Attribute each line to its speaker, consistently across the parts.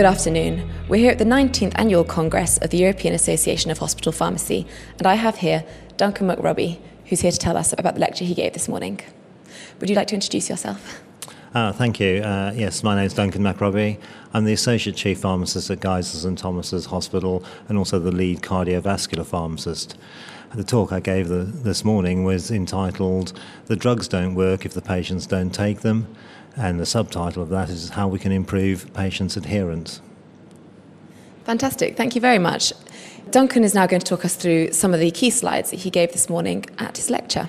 Speaker 1: Good afternoon. We're here at the 19th Annual Congress of the European Association of Hospital Pharmacy, and I have here Duncan McRobbie, who's here to tell us about the lecture he gave this morning. Would you like to introduce yourself?
Speaker 2: Uh, thank you. Uh, yes, my name is Duncan McRobbie. I'm the Associate Chief Pharmacist at Guy's and Thomas's Hospital and also the lead cardiovascular pharmacist. The talk I gave the, this morning was entitled The Drugs Don't Work If the Patients Don't Take Them and the subtitle of that is How We Can Improve Patients' Adherence.
Speaker 1: Fantastic, thank you very much. Duncan is now going to talk us through some of the key slides that he gave this morning at his lecture.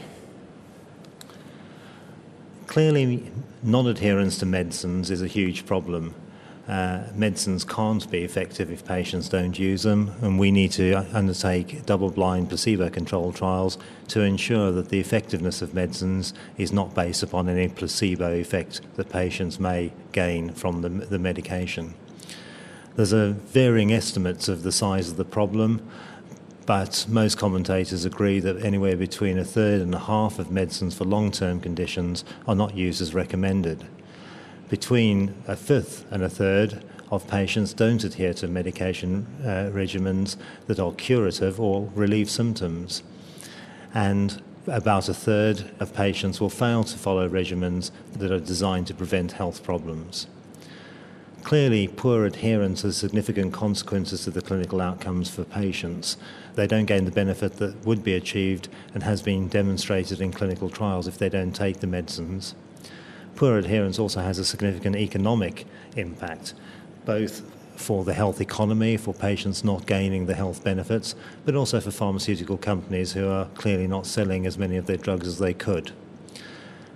Speaker 2: Clearly, non adherence to medicines is a huge problem uh, medicines can't be effective if patients don't use them, and we need to undertake double blind placebo controlled trials to ensure that the effectiveness of medicines is not based upon any placebo effect that patients may gain from the, the medication. There's a varying estimates of the size of the problem, but most commentators agree that anywhere between a third and a half of medicines for long term conditions are not used as recommended between a fifth and a third of patients don't adhere to medication uh, regimens that are curative or relieve symptoms. And about a third of patients will fail to follow regimens that are designed to prevent health problems. Clearly, poor adherence has significant consequences to the clinical outcomes for patients. They don't gain the benefit that would be achieved and has been demonstrated in clinical trials if they don't take the medicines poor adherence also has a significant economic impact, both for the health economy, for patients not gaining the health benefits, but also for pharmaceutical companies who are clearly not selling as many of their drugs as they could.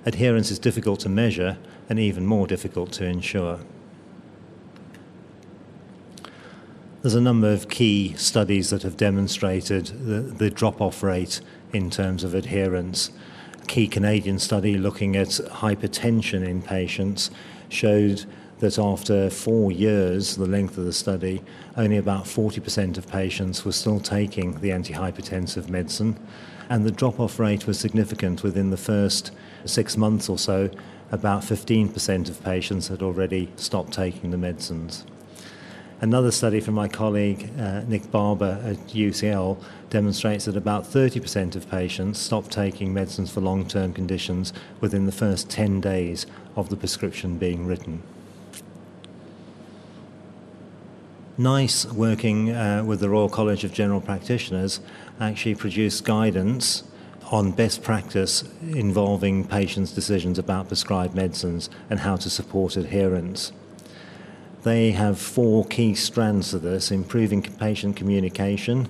Speaker 2: Adherence is difficult to measure and even more difficult to ensure. There's a number of key studies that have demonstrated the, the drop off rate in terms of adherence key Canadian study looking at hypertension in patients showed that after four years, the length of the study, only about 40% of patients were still taking the antihypertensive medicine. And the drop off rate was significant within the first six months or so. About 15% of patients had already stopped taking the medicines. Another study from my colleague uh, Nick Barber at UCL demonstrates that about 30% of patients stop taking medicines for long term conditions within the first 10 days of the prescription being written. NICE, working uh, with the Royal College of General Practitioners, actually produced guidance on best practice involving patients' decisions about prescribed medicines and how to support adherence. They have four key strands to this improving patient communication,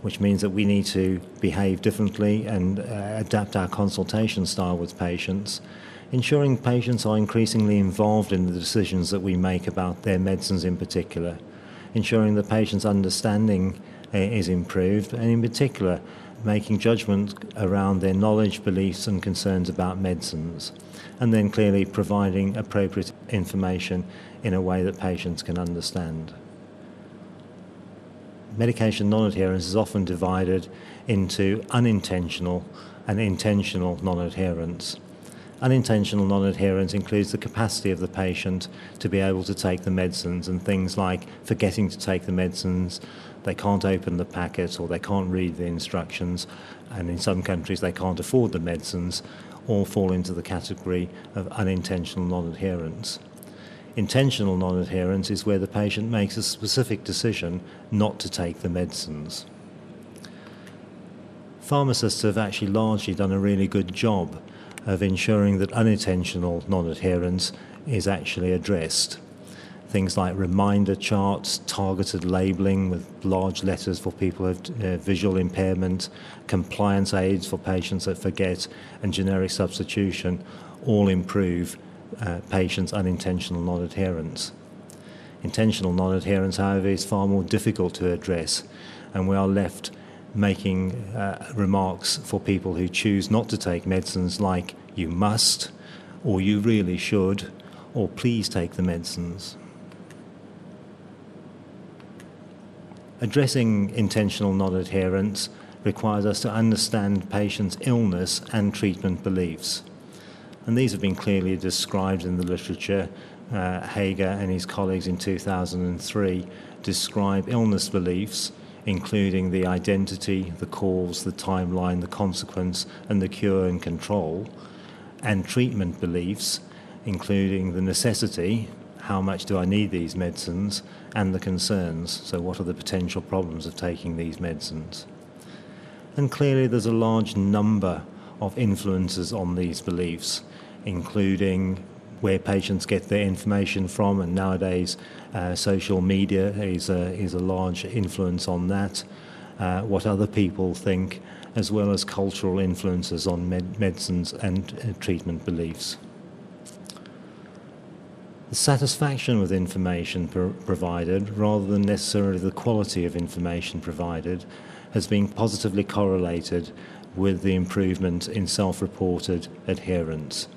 Speaker 2: which means that we need to behave differently and uh, adapt our consultation style with patients. Ensuring patients are increasingly involved in the decisions that we make about their medicines in particular. Ensuring the patient's understanding uh, is improved, and in particular, making judgments around their knowledge, beliefs, and concerns about medicines. And then clearly providing appropriate information in a way that patients can understand. Medication non adherence is often divided into unintentional and intentional non adherence. Unintentional non adherence includes the capacity of the patient to be able to take the medicines and things like forgetting to take the medicines, they can't open the packet or they can't read the instructions, and in some countries they can't afford the medicines, all fall into the category of unintentional non adherence. Intentional non adherence is where the patient makes a specific decision not to take the medicines. Pharmacists have actually largely done a really good job of ensuring that unintentional non adherence is actually addressed. Things like reminder charts, targeted labeling with large letters for people with uh, visual impairment, compliance aids for patients that forget, and generic substitution all improve uh, patients' unintentional non adherence. Intentional non adherence, however, is far more difficult to address, and we are left making uh, remarks for people who choose not to take medicines like you must, or you really should, or please take the medicines. Addressing intentional non adherence requires us to understand patients' illness and treatment beliefs. And these have been clearly described in the literature. Uh, Hagger and his colleagues in 2003 describe illness beliefs, including the identity, the cause, the timeline, the consequence, and the cure and control, and treatment beliefs, including the necessity, how much do I need these medicines, and the concerns, so what are the potential problems of taking these medicines. And clearly, there's a large number of influences on these beliefs, including where patients get their information from, and nowadays uh, social media is a, is a large influence on that, uh, what other people think, as well as cultural influences on med- medicines and uh, treatment beliefs. The satisfaction with information pro- provided, rather than necessarily the quality of information provided, has been positively correlated with the improvement in self reported adherence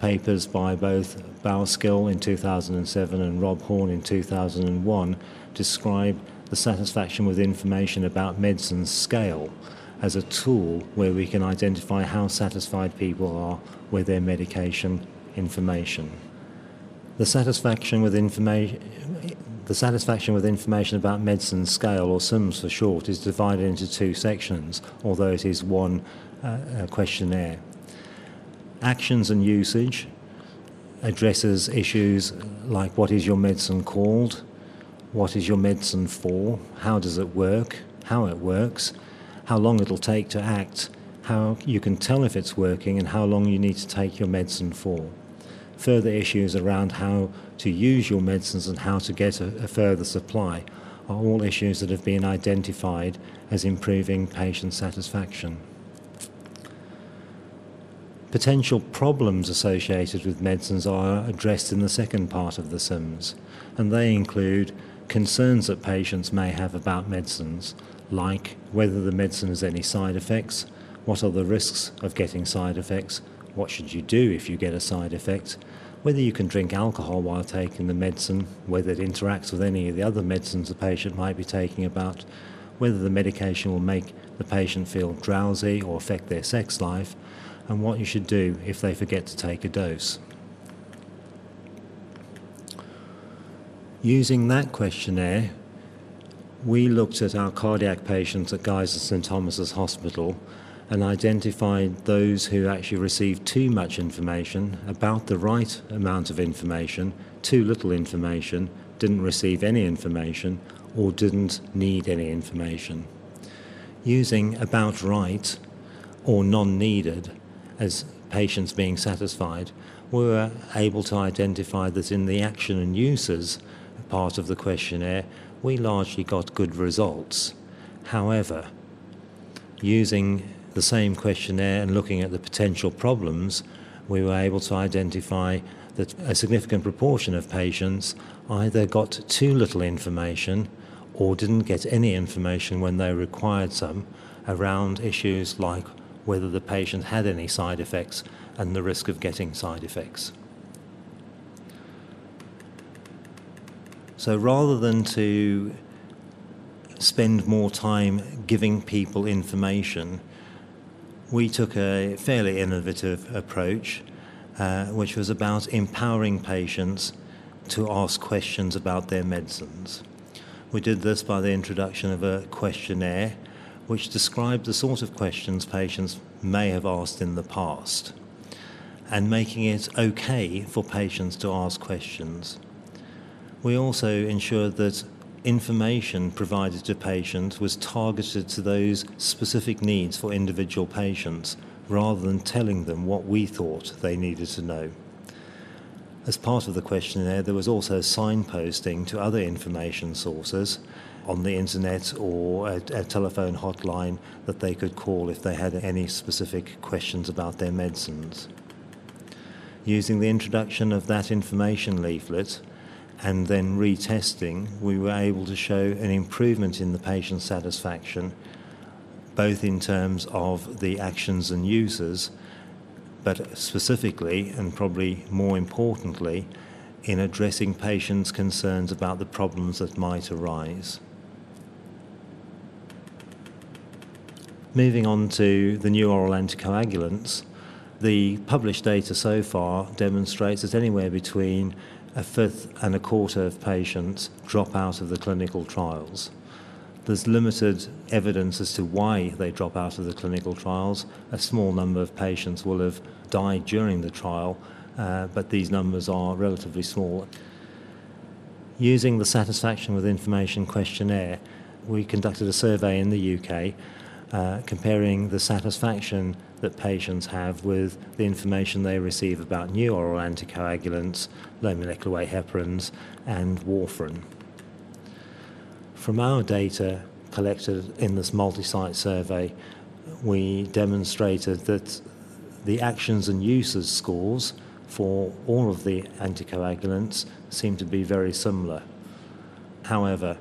Speaker 2: papers by both Bowskill in 2007 and Rob Horne in 2001 describe the satisfaction with information about medicine's scale as a tool where we can identify how satisfied people are with their medication information. The satisfaction with information the satisfaction with information about medicine scale, or SIMS for short, is divided into two sections, although it is one uh, questionnaire. Actions and usage addresses issues like what is your medicine called, what is your medicine for, how does it work, how it works, how long it'll take to act, how you can tell if it's working, and how long you need to take your medicine for. Further issues around how to use your medicines and how to get a, a further supply are all issues that have been identified as improving patient satisfaction. Potential problems associated with medicines are addressed in the second part of the SIMS, and they include concerns that patients may have about medicines, like whether the medicine has any side effects, what are the risks of getting side effects, what should you do if you get a side effect, whether you can drink alcohol while taking the medicine, whether it interacts with any of the other medicines the patient might be taking about, whether the medication will make the patient feel drowsy or affect their sex life, and what you should do if they forget to take a dose. Using that questionnaire, we looked at our cardiac patients at Guy's and St Thomas's Hospital and identified those who actually received too much information, about the right amount of information, too little information, didn't receive any information, or didn't need any information. Using about right or non needed as patients being satisfied, we were able to identify that in the action and uses part of the questionnaire, we largely got good results. However, using the same questionnaire and looking at the potential problems, we were able to identify that a significant proportion of patients either got too little information or didn't get any information when they required some around issues like whether the patient had any side effects and the risk of getting side effects. So rather than to spend more time giving people information, we took a fairly innovative approach, uh, which was about empowering patients to ask questions about their medicines. We did this by the introduction of a questionnaire which described the sort of questions patients may have asked in the past and making it okay for patients to ask questions. We also ensured that information provided to patients was targeted to those specific needs for individual patients rather than telling them what we thought they needed to know. As part of the questionnaire, there was also signposting to other information sources on the internet or a, a, telephone hotline that they could call if they had any specific questions about their medicines. Using the introduction of that information leaflet and then retesting, we were able to show an improvement in the patient satisfaction, both in terms of the actions and uses, but specifically and probably more importantly, in addressing patients' concerns about the problems that might arise. Moving on to the new oral anticoagulants, the published data so far demonstrates that anywhere between a fifth and a quarter of patients drop out of the clinical trials. There's limited evidence as to why they drop out of the clinical trials. A small number of patients will have died during the trial, uh, but these numbers are relatively small. Using the Satisfaction with Information questionnaire, we conducted a survey in the UK uh, comparing the satisfaction that patients have with the information they receive about new oral anticoagulants, low molecular weight heparins, and warfarin. From our data collected in this multi site survey, we demonstrated that the actions and uses scores for all of the anticoagulants seem to be very similar. However,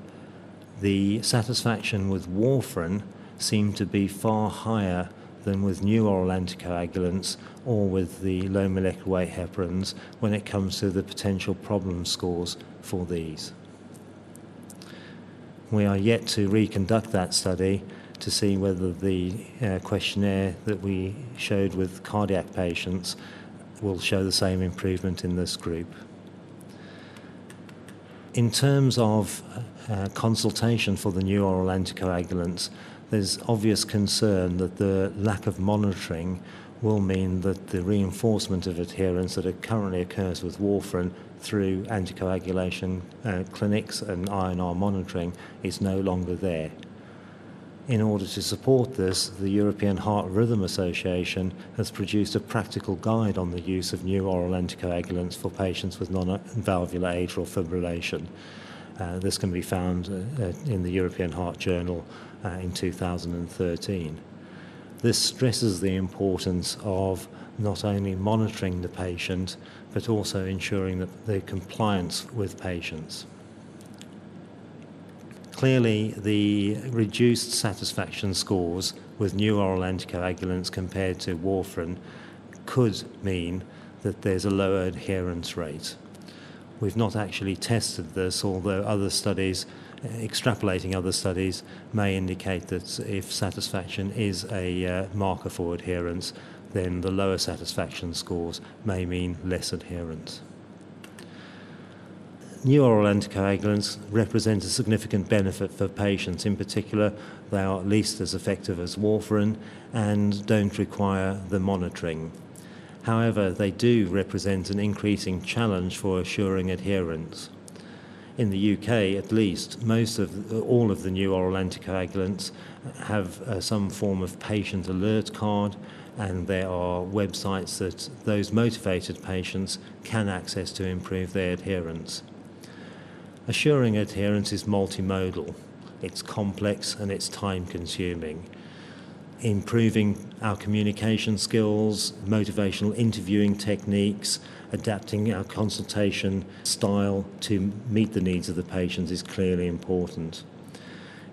Speaker 2: the satisfaction with warfarin seemed to be far higher than with new oral anticoagulants or with the low molecular weight heparins when it comes to the potential problem scores for these. We are yet to reconduct that study to see whether the uh, questionnaire that we showed with cardiac patients will show the same improvement in this group. In terms of uh, consultation for the new oral anticoagulants, there's obvious concern that the lack of monitoring will mean that the reinforcement of adherence that currently occurs with warfarin through anticoagulation uh, clinics and INR monitoring is no longer there. In order to support this, the European Heart Rhythm Association has produced a practical guide on the use of new oral anticoagulants for patients with non-valvular atrial fibrillation. Uh, this can be found uh, uh, in the European Heart Journal uh, in 2013. This stresses the importance of not only monitoring the patient, but also ensuring that the compliance with patients. Clearly, the reduced satisfaction scores with new oral anticoagulants compared to warfarin could mean that there's a lower adherence rate. We've not actually tested this, although other studies, extrapolating other studies, may indicate that if satisfaction is a uh, marker for adherence, then the lower satisfaction scores may mean less adherence. New oral anticoagulants represent a significant benefit for patients. In particular, they are at least as effective as warfarin and don't require the monitoring. However, they do represent an increasing challenge for assuring adherence. In the UK, at least, most of all of the new oral anticoagulants have uh, some form of patient alert card, and there are websites that those motivated patients can access to improve their adherence. Assuring adherence is multimodal. It's complex and it's time consuming improving our communication skills, motivational interviewing techniques, adapting our consultation style to meet the needs of the patients is clearly important.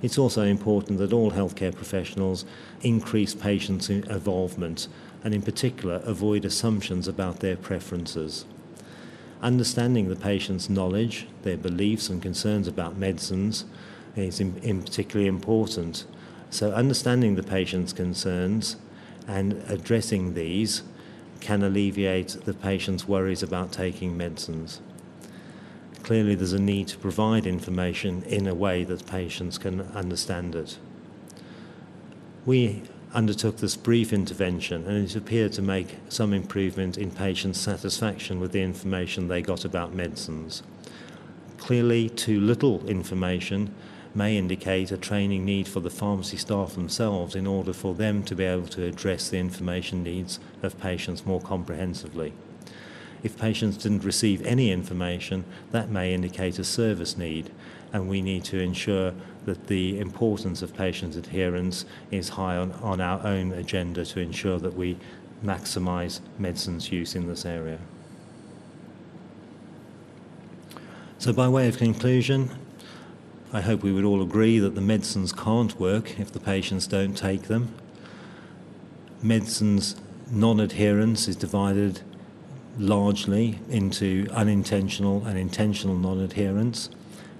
Speaker 2: It's also important that all healthcare professionals increase patients' involvement and, in particular, avoid assumptions about their preferences. Understanding the patient's knowledge, their beliefs, and concerns about medicines is in, in particularly important so, understanding the patient's concerns and addressing these can alleviate the patient's worries about taking medicines. Clearly, there's a need to provide information in a way that patients can understand it. We undertook this brief intervention and it appeared to make some improvement in patients' satisfaction with the information they got about medicines. Clearly, too little information may indicate a training need for the pharmacy staff themselves in order for them to be able to address the information needs of patients more comprehensively. If patients didn't receive any information, that may indicate a service need, and we need to ensure that the importance of patient adherence is high on, on our own agenda to ensure that we maximise medicine's use in this area. So, by way of conclusion, I hope we would all agree that the medicines can't work if the patients don't take them. Medicines non adherence is divided largely into unintentional and intentional non adherence.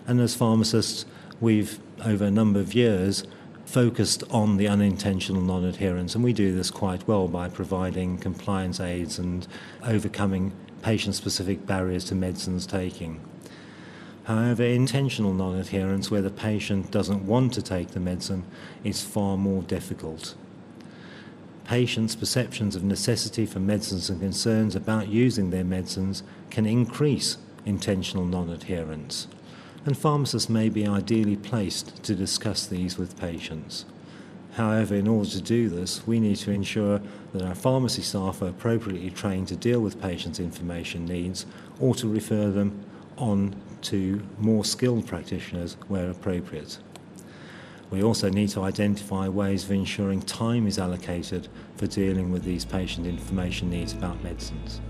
Speaker 2: And as pharmacists, we've, over a number of years, focused on the unintentional non adherence. And we do this quite well by providing compliance aids and overcoming patient-specific barriers to medicines taking. However, intentional non-adherence, where the patient doesn't want to take the medicine, is far more difficult. Patients' perceptions of necessity for medicines and concerns about using their medicines can increase intentional non-adherence, and pharmacists may be ideally placed to discuss these with patients. However, in order to do this, we need to ensure that our pharmacy staff are appropriately trained to deal with patients' information needs or to refer them on to more skilled practitioners where appropriate. We also need to identify ways of ensuring time is allocated for dealing with these patient information needs about medicines.